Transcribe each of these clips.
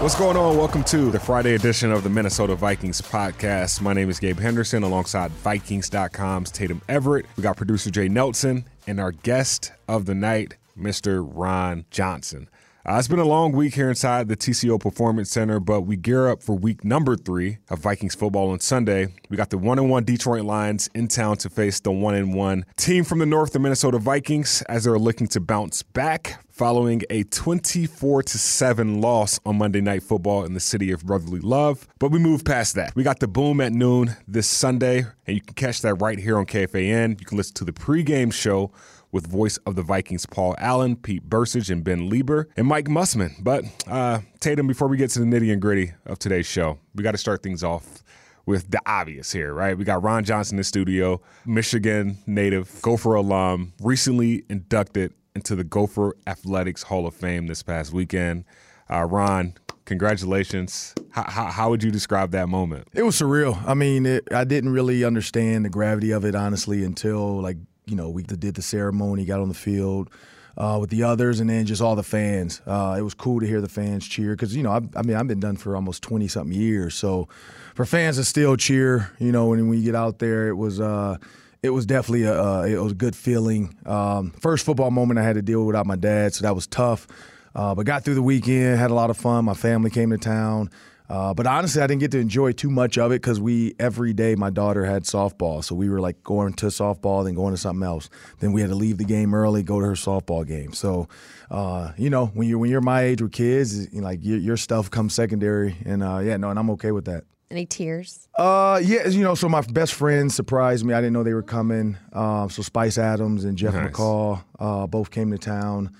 What's going on? Welcome to the Friday edition of the Minnesota Vikings podcast. My name is Gabe Henderson alongside Vikings.com's Tatum Everett. We got producer Jay Nelson and our guest of the night, Mr. Ron Johnson. Uh, it's been a long week here inside the TCO Performance Center, but we gear up for week number three of Vikings football on Sunday. We got the one and one Detroit Lions in town to face the one and one team from the north, the Minnesota Vikings, as they're looking to bounce back following a 24 to 7 loss on Monday Night Football in the city of brotherly love. But we move past that. We got the boom at noon this Sunday, and you can catch that right here on KFAN. You can listen to the pregame show with voice of the Vikings Paul Allen, Pete Bercich, and Ben Leber, and Mike Mussman. But uh, Tatum, before we get to the nitty and gritty of today's show, we got to start things off with the obvious here, right? We got Ron Johnson in the studio, Michigan native, Gopher alum, recently inducted into the Gopher Athletics Hall of Fame this past weekend. Uh, Ron, congratulations. How, how, how, would you describe that moment? It was surreal. I mean, it, I didn't really understand the gravity of it, honestly, until like you know, we did the ceremony, got on the field uh, with the others, and then just all the fans. Uh, it was cool to hear the fans cheer because you know, I, I, mean, I've been done for almost twenty something years, so for fans to still cheer, you know, when we get out there, it was. Uh, it was definitely a uh, it was a good feeling. Um, first football moment I had to deal without my dad, so that was tough. Uh, but got through the weekend, had a lot of fun. My family came to town. Uh, but honestly, I didn't get to enjoy too much of it because we every day my daughter had softball, so we were like going to softball, then going to something else. Then we had to leave the game early, go to her softball game. So, uh, you know, when you're when you're my age with kids, you know, like your, your, stuff comes secondary, and uh, yeah, no, and I'm okay with that. Any tears? Uh, yeah, you know, so my best friends surprised me. I didn't know they were coming. Uh, so Spice Adams and Jeff nice. McCall uh, both came to town.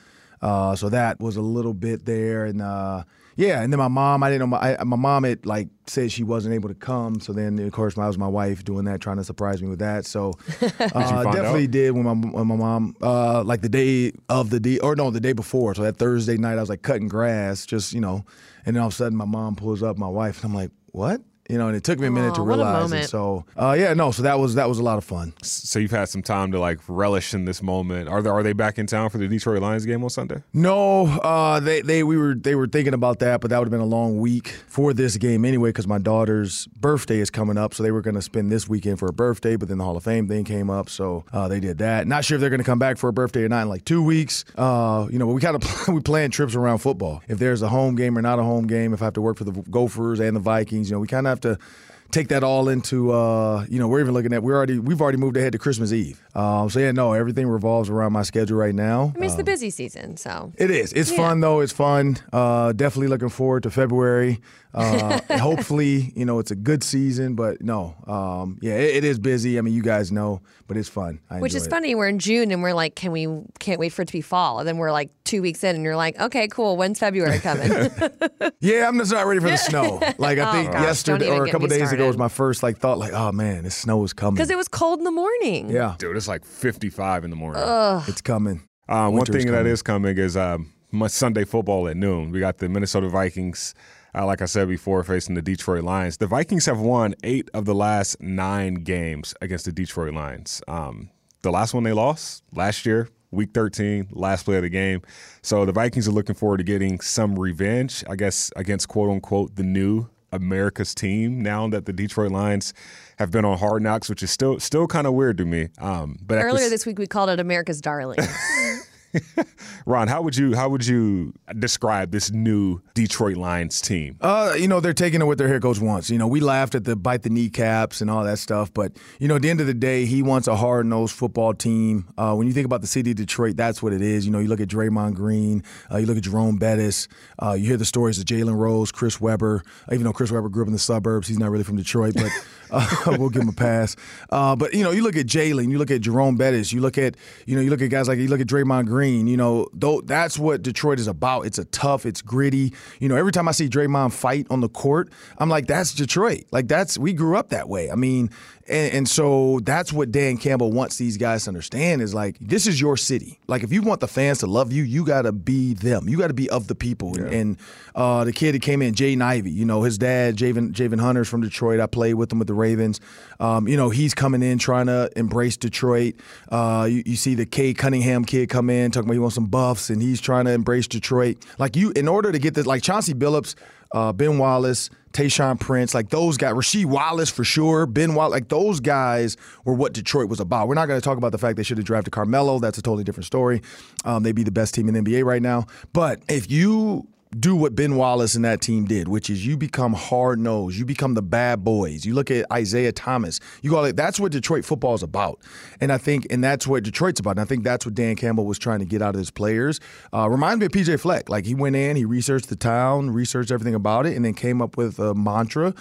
Uh, so that was a little bit there, and uh, yeah, and then my mom, I didn't know my I, my mom had like said she wasn't able to come, so then of course I was my wife doing that, trying to surprise me with that. So uh, definitely out? did when my when my mom uh, like the day of the day or no the day before, so that Thursday night I was like cutting grass, just you know, and then all of a sudden my mom pulls up my wife, and I'm like, what? You know, and it took me a minute to realize. And so, uh, yeah, no, so that was that was a lot of fun. So you've had some time to like relish in this moment. Are they are they back in town for the Detroit Lions game on Sunday? No, uh, they they we were they were thinking about that, but that would have been a long week for this game anyway because my daughter's birthday is coming up, so they were going to spend this weekend for her birthday. But then the Hall of Fame thing came up, so uh, they did that. Not sure if they're going to come back for a birthday or not in like two weeks. Uh, you know, but we kind of we plan trips around football. If there's a home game or not a home game, if I have to work for the Gophers and the Vikings, you know, we kind of have to take that all into uh, you know we're even looking at we're already we've already moved ahead to Christmas Eve. Um, so yeah, no, everything revolves around my schedule right now. I mean, it's um, the busy season, so it is. It's yeah. fun though. It's fun. Uh, definitely looking forward to February. Uh, hopefully, you know, it's a good season, but no, um, yeah, it, it is busy. I mean, you guys know, but it's fun. I Which is it. funny. We're in June and we're like, can we? Can't wait for it to be fall. And then we're like two weeks in, and you're like, okay, cool. When's February coming? yeah, I'm just not ready for the snow. Like I oh, think gosh, yesterday or a couple days started. ago was my first like thought, like, oh man, the snow is coming because it was cold in the morning. Yeah, dude, it's like 55 in the morning. Ugh. It's coming. Uh, one thing coming. that is coming is um, Sunday football at noon. We got the Minnesota Vikings uh, like I said before, facing the Detroit Lions. The Vikings have won eight of the last nine games against the Detroit Lions. Um, the last one they lost last year, week 13, last play of the game. So the Vikings are looking forward to getting some revenge, I guess, against quote unquote the new America's team now that the Detroit Lions have been on Hard Knocks, which is still still kind of weird to me. Um, but earlier this week we called it America's Darling. Ron, how would you how would you describe this new Detroit Lions team? Uh, you know, they're taking it what their head coach wants. You know, we laughed at the bite the kneecaps and all that stuff, but you know, at the end of the day, he wants a hard nosed football team. Uh, when you think about the city of Detroit, that's what it is. You know, you look at Draymond Green, uh, you look at Jerome Bettis, uh, you hear the stories of Jalen Rose, Chris Webber. Even though Chris Webber grew up in the suburbs, he's not really from Detroit, but. Uh, we'll give him a pass. Uh, but you know, you look at Jalen, you look at Jerome Bettis, you look at you know, you look at guys like you look at Draymond Green. You know, though that's what Detroit is about. It's a tough, it's gritty. You know, every time I see Draymond fight on the court, I'm like, that's Detroit. Like that's we grew up that way. I mean, and, and, so that's what Dan Campbell wants these guys to understand is like, this is your city. Like, if you want the fans to love you, you got to be them. You got to be of the people. Yeah. And uh, the kid that came in, Jay Ivey, you know, his dad, Javin, Javin Hunter's from Detroit. I played with him with the Ravens. Um, you know, he's coming in trying to embrace Detroit. Uh, you, you, see the Cade Cunningham kid come in in talking about he wants some buffs and he's trying to embrace Detroit. Like you, in order to get this, like Chauncey Billups, uh, Ben Wallace, Tayshaun Prince, like those guys, Rasheed Wallace for sure, Ben Wallace, like those guys were what Detroit was about. We're not going to talk about the fact they should have drafted Carmelo. That's a totally different story. Um, they'd be the best team in the NBA right now. But if you do what Ben Wallace and that team did, which is you become hard nosed, you become the bad boys. You look at Isiah Thomas, you go it. That's what Detroit football is about, and I think, and that's what Detroit's about. And I think that's what Dan Campbell was trying to get out of his players. Uh, reminds me of PJ Fleck. Like he went in, he researched the town, researched everything about it, and then came up with a mantra.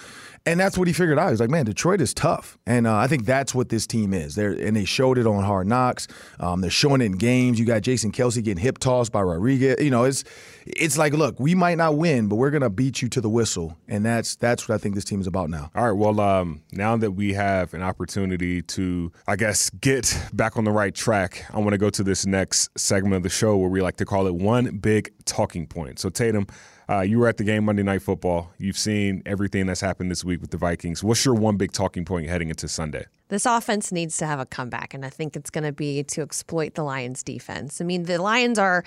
And that's what he figured out. He's like, man, Detroit is tough, and uh, I think that's what this team is. They're, and they showed it on Hard Knocks. Um, they're showing it in games. You got Jason Kelce getting hip tossed by Rodriguez. You know, it's it's like, look, we might not win, but we're gonna beat you to the whistle, and that's that's what I think this team is about now. All right. Well, um, now that we have an opportunity to, I guess, get back on the right track, I want to go to this next segment of the show where we like to call it one big talking point. So Tatum. Uh, you were at the game Monday Night Football. You've seen everything that's happened this week with the Vikings. What's your one big talking point heading into Sunday? This offense needs to have a comeback, and I think it's going to be to exploit the Lions' defense. I mean, the Lions are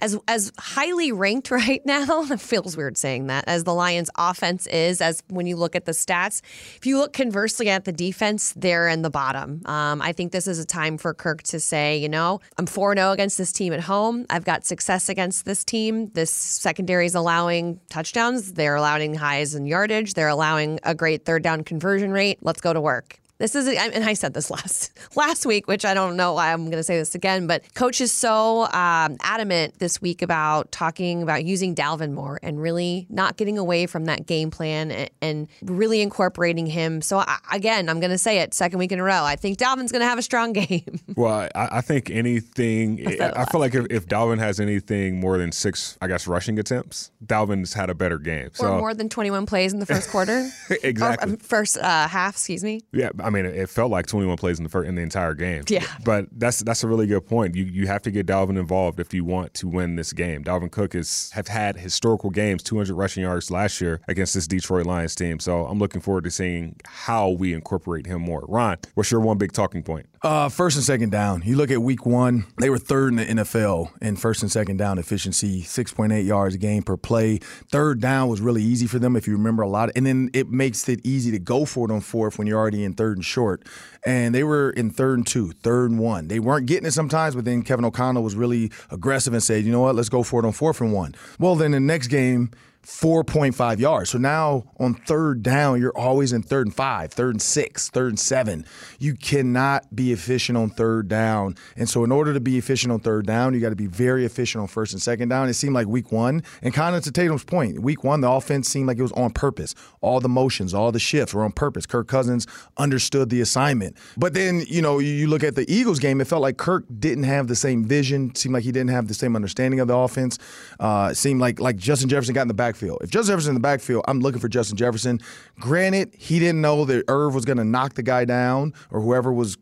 as as highly ranked right now. It feels weird saying that as the Lions' offense is. As when you look at the stats, if you look conversely at the defense, they're in the bottom. Um, I think this is a time for Kirk to say, you know, I'm four zero against this team at home. I've got success against this team. This secondary is allowing touchdowns. They're allowing highs in yardage. They're allowing a great third down conversion rate. Let's go to work. This is, and I said this last last week, which I don't know why I'm going to say this again, but coach is so um, adamant this week about talking about using Dalvin more and really not getting away from that game plan and, and really incorporating him. So I, again, I'm going to say it second week in a row. I think Dalvin's going to have a strong game. Well, I, I think anything. I, I feel like if, if Dalvin has anything more than six, I guess rushing attempts, Dalvin's had a better game. Or more than 21 plays in the first quarter. exactly. Or, um, first uh, half, excuse me. Yeah, I mean, it felt like 21 plays in the first, in the entire game. Yeah. But that's that's a really good point. You you have to get Dalvin involved if you want to win this game. Dalvin Cook is have had historical games, 200 rushing yards last year against this Detroit Lions team. So I'm looking forward to seeing how we incorporate him more. Ron, what's your one big talking point? Uh, first and second down. You look at week one, they were third in the NFL in first and second down efficiency, 6.8 yards a game per play. Third down was really easy for them if you remember a lot. And then it makes it easy to go for it on fourth when you're already in third and short. And they were in third and two, third and one. They weren't getting it sometimes, but then Kevin O'Connell was really aggressive and said, you know what, let's go for it on fourth and one. Well, then the next game, 4.5 yards. So now on third down, you're always in third and five, third and six, third and seven. You cannot be efficient on third down. And so, in order to be efficient on third down, you got to be very efficient on first and second down. It seemed like week one, and kind of to Tatum's point, week one, the offense seemed like it was on purpose. All the motions, all the shifts were on purpose. Kirk Cousins understood the assignment. But then, you know, you look at the Eagles game, it felt like Kirk didn't have the same vision, seemed like he didn't have the same understanding of the offense. Uh, seemed like, like Justin Jefferson got in the back backfield. If Justin Jefferson in the backfield, I'm looking for Justin Jefferson. Granted, he didn't know that Irv was going to knock the guy down or whoever was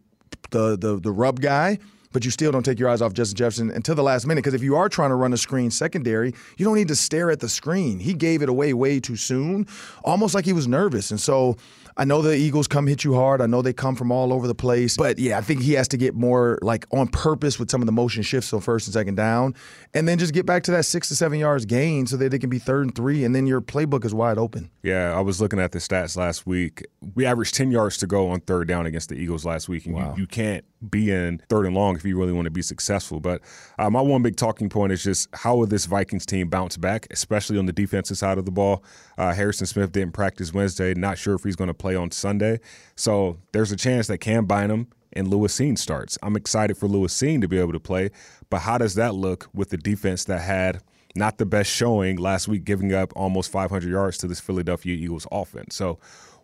the the the rub guy but you still don't take your eyes off Justin Jefferson until the last minute. Because if you are trying to run a screen secondary, you don't need to stare at the screen. He gave it away way too soon, almost like he was nervous. And so I know the Eagles come hit you hard. I know they come from all over the place. But yeah, I think he has to get more like on purpose with some of the motion shifts on first and second down. And then just get back to that six to seven yards gain so that they can be third and three. And then your playbook is wide open. Yeah, I was looking at the stats last week. We averaged 10 yards to go on third down against the Eagles last week. And wow. you, you can't be in third and long if you really want to be successful. But uh, my one big talking point is just how will this Vikings team bounce back, especially on the defensive side of the ball. Uh, Harrison Smith didn't practice Wednesday. Not sure if he's going to play on Sunday. So there's a chance that Cam Bynum and Lewis Cine starts. I'm excited for Lewis Cine to be able to play. But how does that look with the defense that had not the best showing last week, giving up almost 500 yards to this Philadelphia Eagles offense? So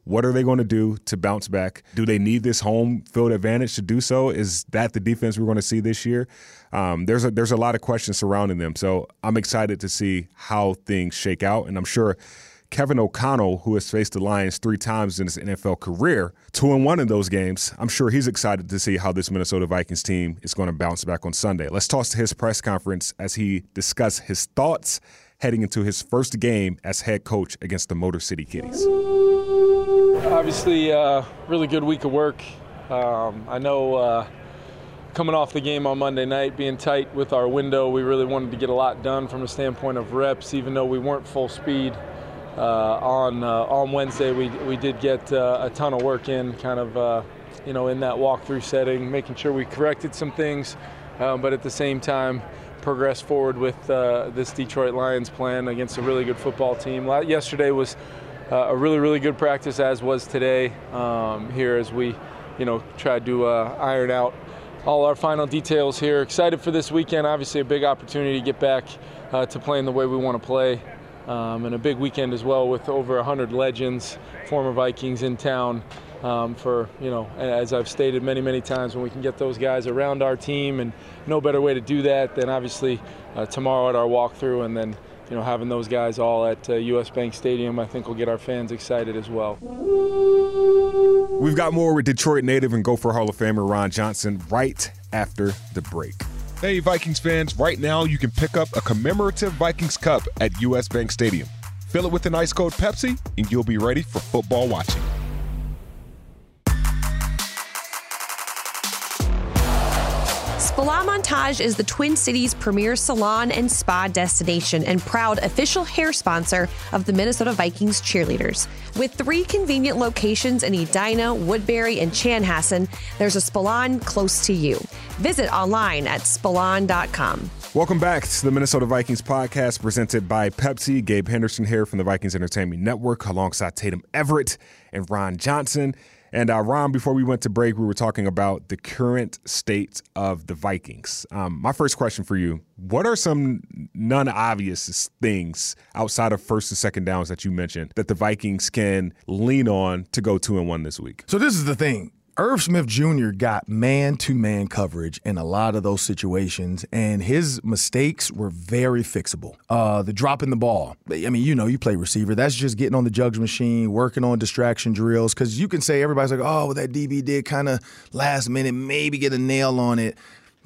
what are they going to do to bounce back? Do they need this home field advantage to do so? Is that the defense we're going to see this year? Um, there's a there's a lot of questions surrounding them. So I'm excited to see how things shake out, and I'm sure. Kevin O'Connell, who has faced the Lions three times in his NFL career, two and one in those games. I'm sure he's excited to see how this Minnesota Vikings team is going to bounce back on Sunday. Let's toss to his press conference as he discussed his thoughts heading into his first game as head coach against the Motor City Kitties. Obviously, uh, really good week of work. Um, I know uh, coming off the game on Monday night, being tight with our window, we really wanted to get a lot done from a standpoint of reps, even though we weren't full speed. Uh, on uh, on Wednesday, we we did get uh, a ton of work in, kind of uh, you know in that walkthrough setting, making sure we corrected some things, uh, but at the same time progress forward with this Detroit Lions plan against a really good football team. Yesterday was a really really good practice, as was today um, here as we you know tried to iron out all our final details here. Excited for this weekend. Obviously, a big opportunity to get back uh, to playing the way we want to play. Um, and a big weekend as well with over 100 legends, former Vikings in town. Um, for you know, as I've stated many, many times, when we can get those guys around our team, and no better way to do that than obviously uh, tomorrow at our walkthrough, and then you know having those guys all at uh, U.S. Bank Stadium, I think will get our fans excited as well. We've got more with Detroit native and Gopher Hall of Famer Ron Johnson right after the break. Hey, Vikings fans, right now you can pick up a commemorative Vikings Cup at US Bank Stadium. Fill it with an ice cold Pepsi, and you'll be ready for football watching. Spa Montage is the Twin Cities premier salon and spa destination and proud official hair sponsor of the Minnesota Vikings cheerleaders. With three convenient locations in Edina, Woodbury, and Chanhassen, there's a Spalon close to you. Visit online at spalon.com. Welcome back to the Minnesota Vikings podcast presented by Pepsi. Gabe Henderson here from the Vikings Entertainment Network alongside Tatum Everett and Ron Johnson. And uh, Ron, before we went to break, we were talking about the current state of the Vikings. Um, my first question for you what are some non obvious things outside of first and second downs that you mentioned that the Vikings can lean on to go two and one this week? So, this is the thing. Irv Smith Jr. got man to man coverage in a lot of those situations, and his mistakes were very fixable. Uh, the dropping the ball. I mean, you know, you play receiver. That's just getting on the jugs machine, working on distraction drills. Because you can say everybody's like, oh, well, that DB did kind of last minute, maybe get a nail on it.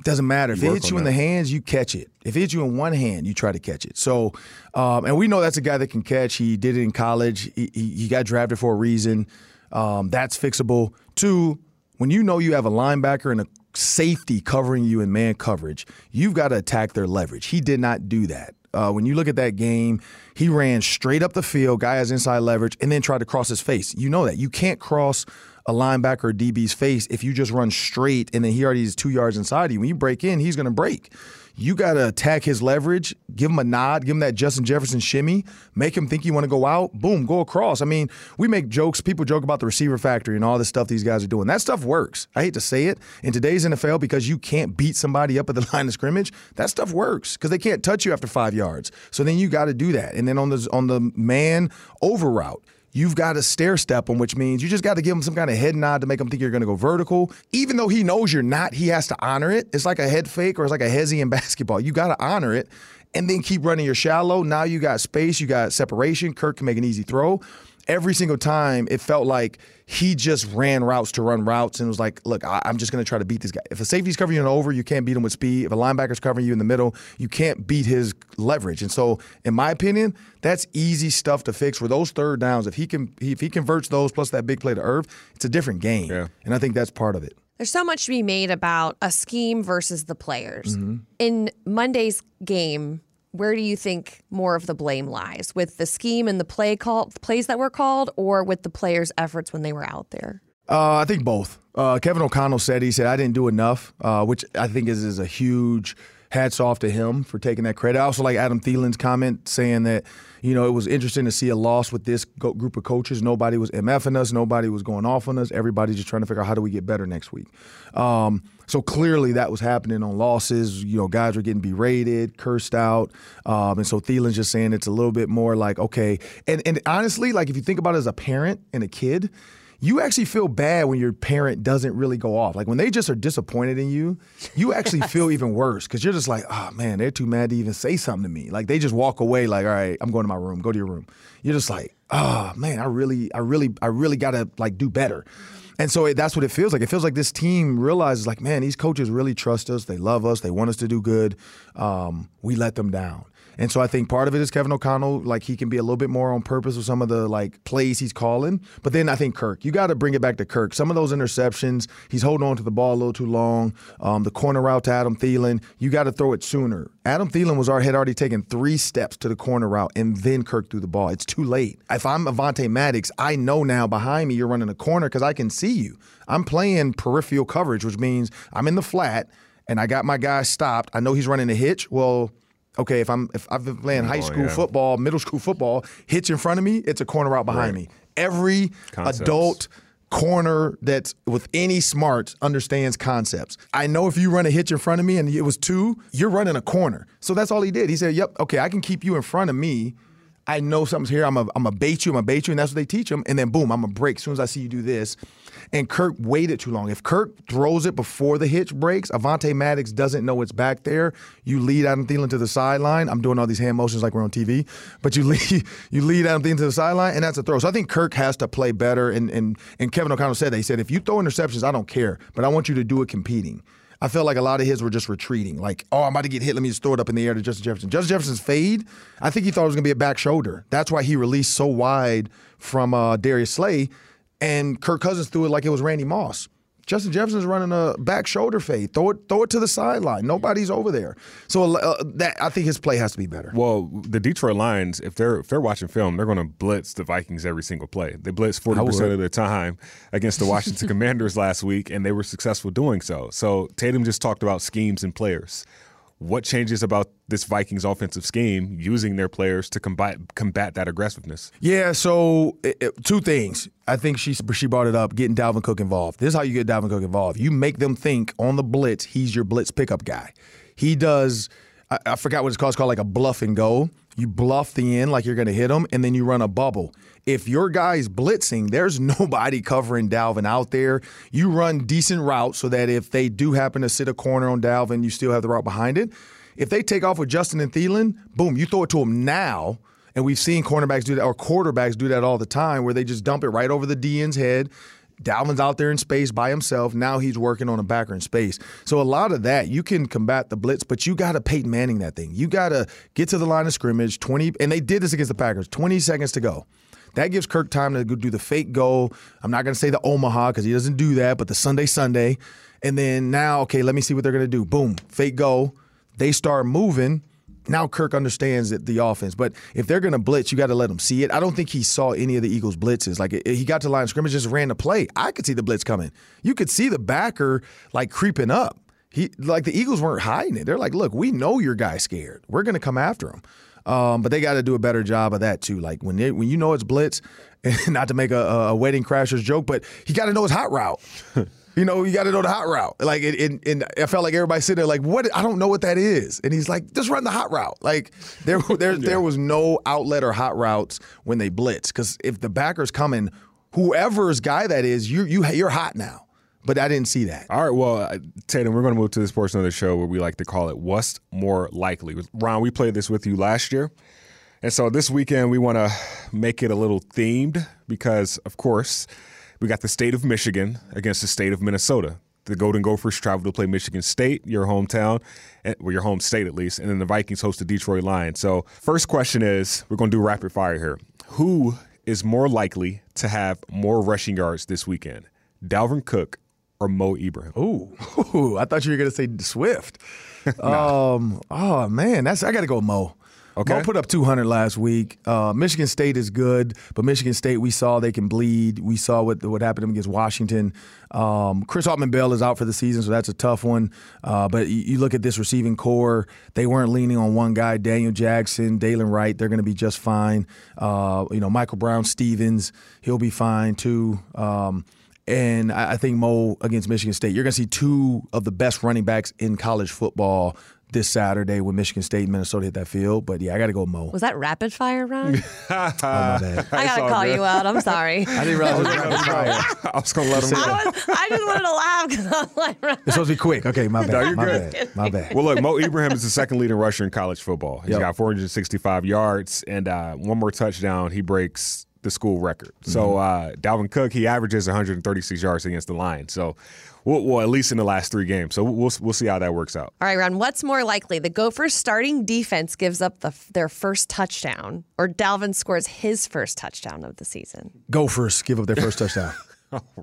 Doesn't matter. If it hits you in the hands, you catch it. If it hits you in one hand, you try to catch it. So, um, and we know that's a guy that can catch. He did it in college. He, he, he got drafted for a reason. Um, that's fixable. Two, when you know you have a linebacker and a safety covering you in man coverage, you've got to attack their leverage. He did not do that. Uh, when you look at that game, he ran straight up the field, guy has inside leverage, and then tried to cross his face. You know that. You can't cross a linebacker or DB's face if you just run straight and then he already is two yards inside you. When you break in, he's going to break you got to attack his leverage, give him a nod, give him that Justin Jefferson shimmy, make him think you want to go out, boom, go across. I mean, we make jokes, people joke about the receiver factory and all this stuff these guys are doing. That stuff works. I hate to say it. In today's NFL, because you can't beat somebody up at the line of scrimmage, that stuff works because they can't touch you after five yards. So then you got to do that. And then on the on the man over route, you've got to stair step him, which means you just got to give him some kind of head nod to make him think you're going to go vertical. Even though he knows you're not, he has to honor it. It's like a head fake or it's like a hezzy in basketball. You got to honor it and then keep running your shallow. Now you got space, you got separation. Kirk can make an easy throw every single time it felt like he just ran routes to run routes and was like, look, I, am just going to try to beat this guy. If a safety's covering you in over, you can't beat him with speed. If a linebacker's covering you in the middle, you can't beat his leverage. And so, in my opinion, that's easy stuff to fix. For those third downs, if he can, if he converts those plus that big play to Irv, it's a different game. Yeah. And I think that's part of it. There's so much to be made about a scheme versus the players. Mm-hmm. In Monday's game, where do you think more of the blame lies? With the scheme and the play call plays that were called or with the players efforts when they were out there? Uh, i think both. Uh, kevin o'connell said he said i didn't do enough uh, which i think is, is a huge hats off to him for taking that credit i also like adam thielen's comment saying that you know, it was interesting to see a loss with this group of coaches. Nobody was MFing us. Nobody was going off on us. Everybody's just trying to figure out how do we get better next week. Um, so clearly that was happening on losses. You know, guys were getting berated, cursed out. Um, and so Thielen's just saying it's a little bit more like, okay. And, and honestly, like if you think about it as a parent and a kid, you actually feel bad when your parent doesn't really go off. Like when they just are disappointed in you, you actually feel even worse because you're just like, oh man, they're too mad to even say something to me. Like they just walk away, like, all right, I'm going to my room. Go to your room. You're just like, oh man, I really, I really, I really gotta like do better. And so it, that's what it feels like. It feels like this team realizes, like, man, these coaches really trust us. They love us. They want us to do good. Um, we let them down. And so I think part of it is Kevin O'Connell, like he can be a little bit more on purpose with some of the like plays he's calling. But then I think Kirk, you got to bring it back to Kirk. Some of those interceptions, he's holding on to the ball a little too long. Um, the corner route to Adam Thielen, you got to throw it sooner. Adam Thielen was already, had already taken three steps to the corner route, and then Kirk threw the ball. It's too late. If I'm Avonte Maddox, I know now behind me you're running a corner because I can see you. I'm playing peripheral coverage, which means I'm in the flat and I got my guy stopped. I know he's running a hitch. Well, okay, if I'm if I've been playing oh, high school yeah. football, middle school football, hitch in front of me, it's a corner route behind Right. me. Every Concepts. adult corner that's with any smarts understands concepts. I know if you run a hitch in front of me and it was two, you're running a corner. So that's all he did. He said, "Yep, okay, I can keep you in front of me." I know something's here. I'm a, I'm a bait you. I'm a bait you, and that's what they teach them. And then boom, I'm a break as soon as I see you do this. And Kirk waited too long. If Kirk throws it before the hitch breaks, Avonte Maddox doesn't know it's back there. You lead Adam Thielen to the sideline. I'm doing all these hand motions like we're on TV, but you lead you lead Adam Thielen to the sideline, and that's a throw. So I think Kirk has to play better. And and and Kevin O'Connell said that he said if you throw interceptions, I don't care, but I want you to do it competing. I felt like a lot of his were just retreating. Like, oh, I'm about to get hit. Let me just throw it up in the air to Justin Jefferson. Justin Jefferson's fade, I think he thought it was going to be a back shoulder. That's why he released so wide from uh, Darius Slay. And Kirk Cousins threw it like it was Randy Moss. Justin Jefferson's running a back shoulder fade. Throw it, throw it to the sideline. Nobody's over there. So uh, that I think his play has to be better. Well, the Detroit Lions, if they're if they're watching film, they're going to blitz the Vikings every single play. They blitz forty percent of the time against the Washington Commanders last week, and they were successful doing so. So Tatum just talked about schemes and players. What changes about this Vikings offensive scheme using their players to combat combat that aggressiveness? Yeah, so it, it- two things. I think she she brought it up, getting Dalvin Cook involved. This is how you get Dalvin Cook involved. You make them think on the blitz, he's your blitz pickup guy. He does. I, I forgot what it's called. It's called like a bluff and go. You bluff the end like you're going to hit him, and then you run a bubble. If your guy's blitzing, there's nobody covering Dalvin out there. You run decent routes so that if they do happen to sit a corner on Dalvin, you still have the route behind it. If they take off with Justin and Thielen, boom, you throw it to him now. And we've seen cornerbacks do that, or quarterbacks do that all the time, where they just dump it right over the DN's head. Dalvin's out there in space by himself. Now he's working on a backer in space. So a lot of that, you can combat the blitz, but you got to Peyton Manning that thing. You got to get to the line of scrimmage, 20, and they did this against the Packers, 20 seconds to go. That gives Kirk time to do the fake goal. I'm not going to say the Omaha because he doesn't do that, but the Sunday Sunday. And then now, okay, let me see what they're going to do. Boom, fake goal. They start moving. Now Kirk understands that the offense, but if they're going to blitz, you got to let them see it. I don't think he saw any of the Eagles' blitzes. Like it- he got to line scrimmage, just ran the play. I could see the blitz coming. You could see the backer like creeping up. He like the Eagles weren't hiding it. They're like, look, we know your guy's scared. We're going to come after him. Um, but they got to do a better job of that too. Like when they, when you know it's blitz, and not to make a, a wedding crashers joke, but he got to know his hot route. You know, you got to know the hot route. Like, it, it, and I felt like everybody sitting there like, "What? I don't know what that is." And he's like, "Just run the hot route." Like, there, there, there was no outlet or hot routes when they blitz. Because if the backer's coming, whoever's guy that is, you, you, you're hot now. But I didn't see that. All right, well, Tatum, we're going to move to this portion of the show where we like to call it "What's More Likely." Ron, we played this with you last year, and so this weekend we want to make it a little themed because, of course, we got the state of Michigan against the state of Minnesota. The Golden Gophers travel to play Michigan State, your hometown, well, your home state at least, and then the Vikings host the Detroit Lions. So, first question is, we're going to do rapid fire here. Who is more likely to have more rushing yards this weekend, Dalvin Cook or Mo Ibrahim? Ooh, Ooh, I thought you were gonna say Swift. um, oh man, that's I got to go Mo. Okay. Mo put up 200 last week. Uh, Michigan State is good, but Michigan State we saw they can bleed. We saw what what happened against Washington. Um, Chris Autman-Bell is out for the season, so that's a tough one. Uh, but you, you look at this receiving core; they weren't leaning on one guy. Daniel Jackson, Dylan Wright, they're going to be just fine. Uh, you know, Michael Brown-Stephens, he'll be fine too. Um, and I I think Mo against Michigan State, you're going to see two of the best running backs in college football this Saturday when Michigan State and Minnesota hit that field. But yeah, I got to go Mo. Was that rapid fire, Ron? Oh, my bad. I gotta call good. you out. I'm sorry. I didn't realize it was rapid fire. I was going to let him go. I, was, I just wanted to laugh because I was like, Ron. It's supposed to be quick. Okay, my bad. No, you're my good. bad. My bad. Well, look, Mo Ibrahim is the second leading rusher in college football. He's Yep. got 465 yards and uh, one more touchdown. He breaks the school record. So uh, Dalvin Cook he averages 136 yards against the Lions. So, well, well, at least in the last three games. So we'll we'll see how that works out. All right, Ron, what's more likely? The Gophers' starting defense gives up the, their first touchdown, or Dalvin scores his first touchdown of the season? Gophers give up their first touchdown.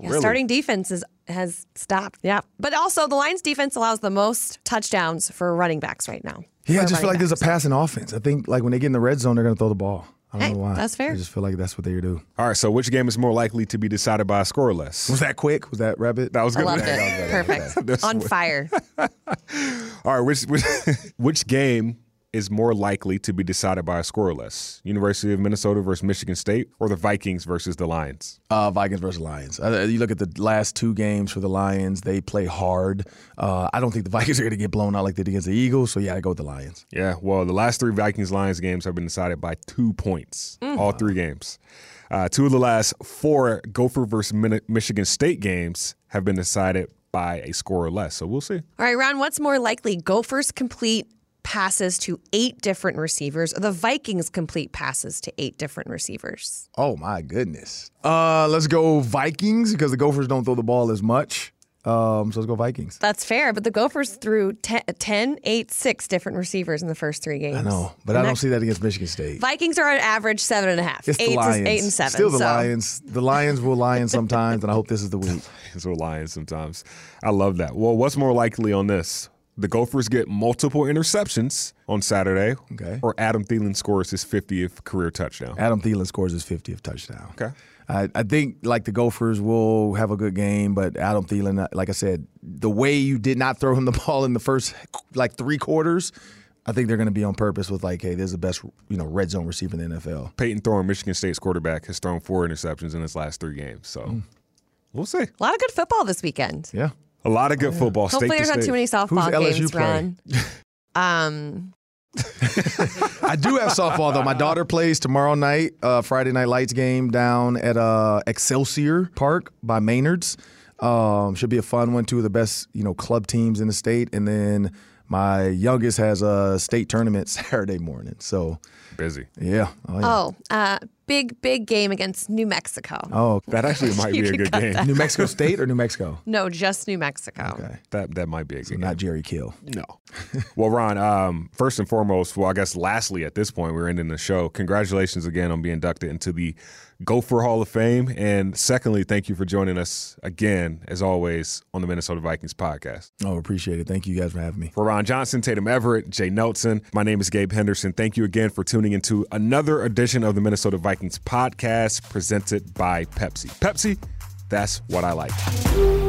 Yeah, Starting defense is, has stopped. Yeah. But also, the Lions defense allows the most touchdowns for running backs right now. Yeah, I just feel like running there's a passing offense. I think like when they get in the red zone, they're going to throw the ball. I don't Hey, know why. that's fair. I just feel like that's what they do. All right. So which game is more likely to be decided by a scoreless? Was that quick? Was that rabbit? That was good. I good. loved it. Perfect. On fire. All right, which which, which game is more likely to be decided by a scoreless? University of Minnesota versus Michigan State, or the Vikings versus the Lions? Uh, Vikings versus Lions. Uh, you look at the last two games for the Lions; they play hard. Uh, I don't think the Vikings are going to get blown out like they did against the Eagles. So yeah, I go with the Lions. Yeah, well, the last three Vikings Lions games have been decided by two points, all three games. Uh, two of the last four Gopher versus Min- Michigan State games have been decided by a score or less. So we'll see. All right, Ron, what's more likely? Gophers complete passes to eight different receivers, or the Vikings complete passes to eight different receivers? Oh my goodness. Uh, let's go Vikings because the Gophers don't throw the ball as much. Um, so let's go Vikings. That's fair, but the Gophers threw 10, 10 8, 6 different receivers in the first three games. I know, but I don't see that against Michigan State. Vikings are on average seven and a half. It's eight the Lions. To, eight and seven. Still the so. Lions. The Lions will lion sometimes, and I hope this is the week. It's with Lions sometimes. I love that. Well, what's more likely on this? The Gophers get multiple interceptions on Saturday, Okay. or Adam Thielen scores his 50th career touchdown. Adam Thielen scores his 50th touchdown. Okay. I, I think like the Gophers will have a good game, but Adam Thielen, uh, like I said, the way you did not throw him the ball in the first like three quarters, I think they're going to be on purpose with like, hey, this is the best you know red zone receiver in the NFL. Payton Thorne, Michigan State's quarterback, has thrown four interceptions in his last three games. So we'll see. A lot of good football this weekend. Yeah. A lot of good football. Hopefully, state to there's not state. too many softball LSU games, play? Ron. um, I do have softball though. My daughter plays tomorrow night, uh, Friday night lights game down at uh, Excelsior Park by Maynard's. Um, should be a fun one. Two of the best you know club teams in the state, and then my youngest has a state tournament Saturday morning. So Busy. yeah, oh, yeah. oh, uh, big, big game against New Mexico. oh That actually might be a good game. that. New Mexico State or New Mexico? No, just New Mexico. Okay, That that might be a good game. not Jerry Kill. No. well, Ron, um, first and foremost, well, I guess lastly at this point, we're ending the show. Congratulations again on being inducted into the Gopher Hall of Fame. And secondly, thank you for joining us again, as always, on the Minnesota Vikings podcast. Oh, appreciate it. Thank you guys for having me. For Ron Johnson, Tatum Everett, Jay Nelson, my name is Gabe Henderson. Thank you again for tuning into another edition of the Minnesota Vikings podcast presented by Pepsi. Pepsi, that's what I like.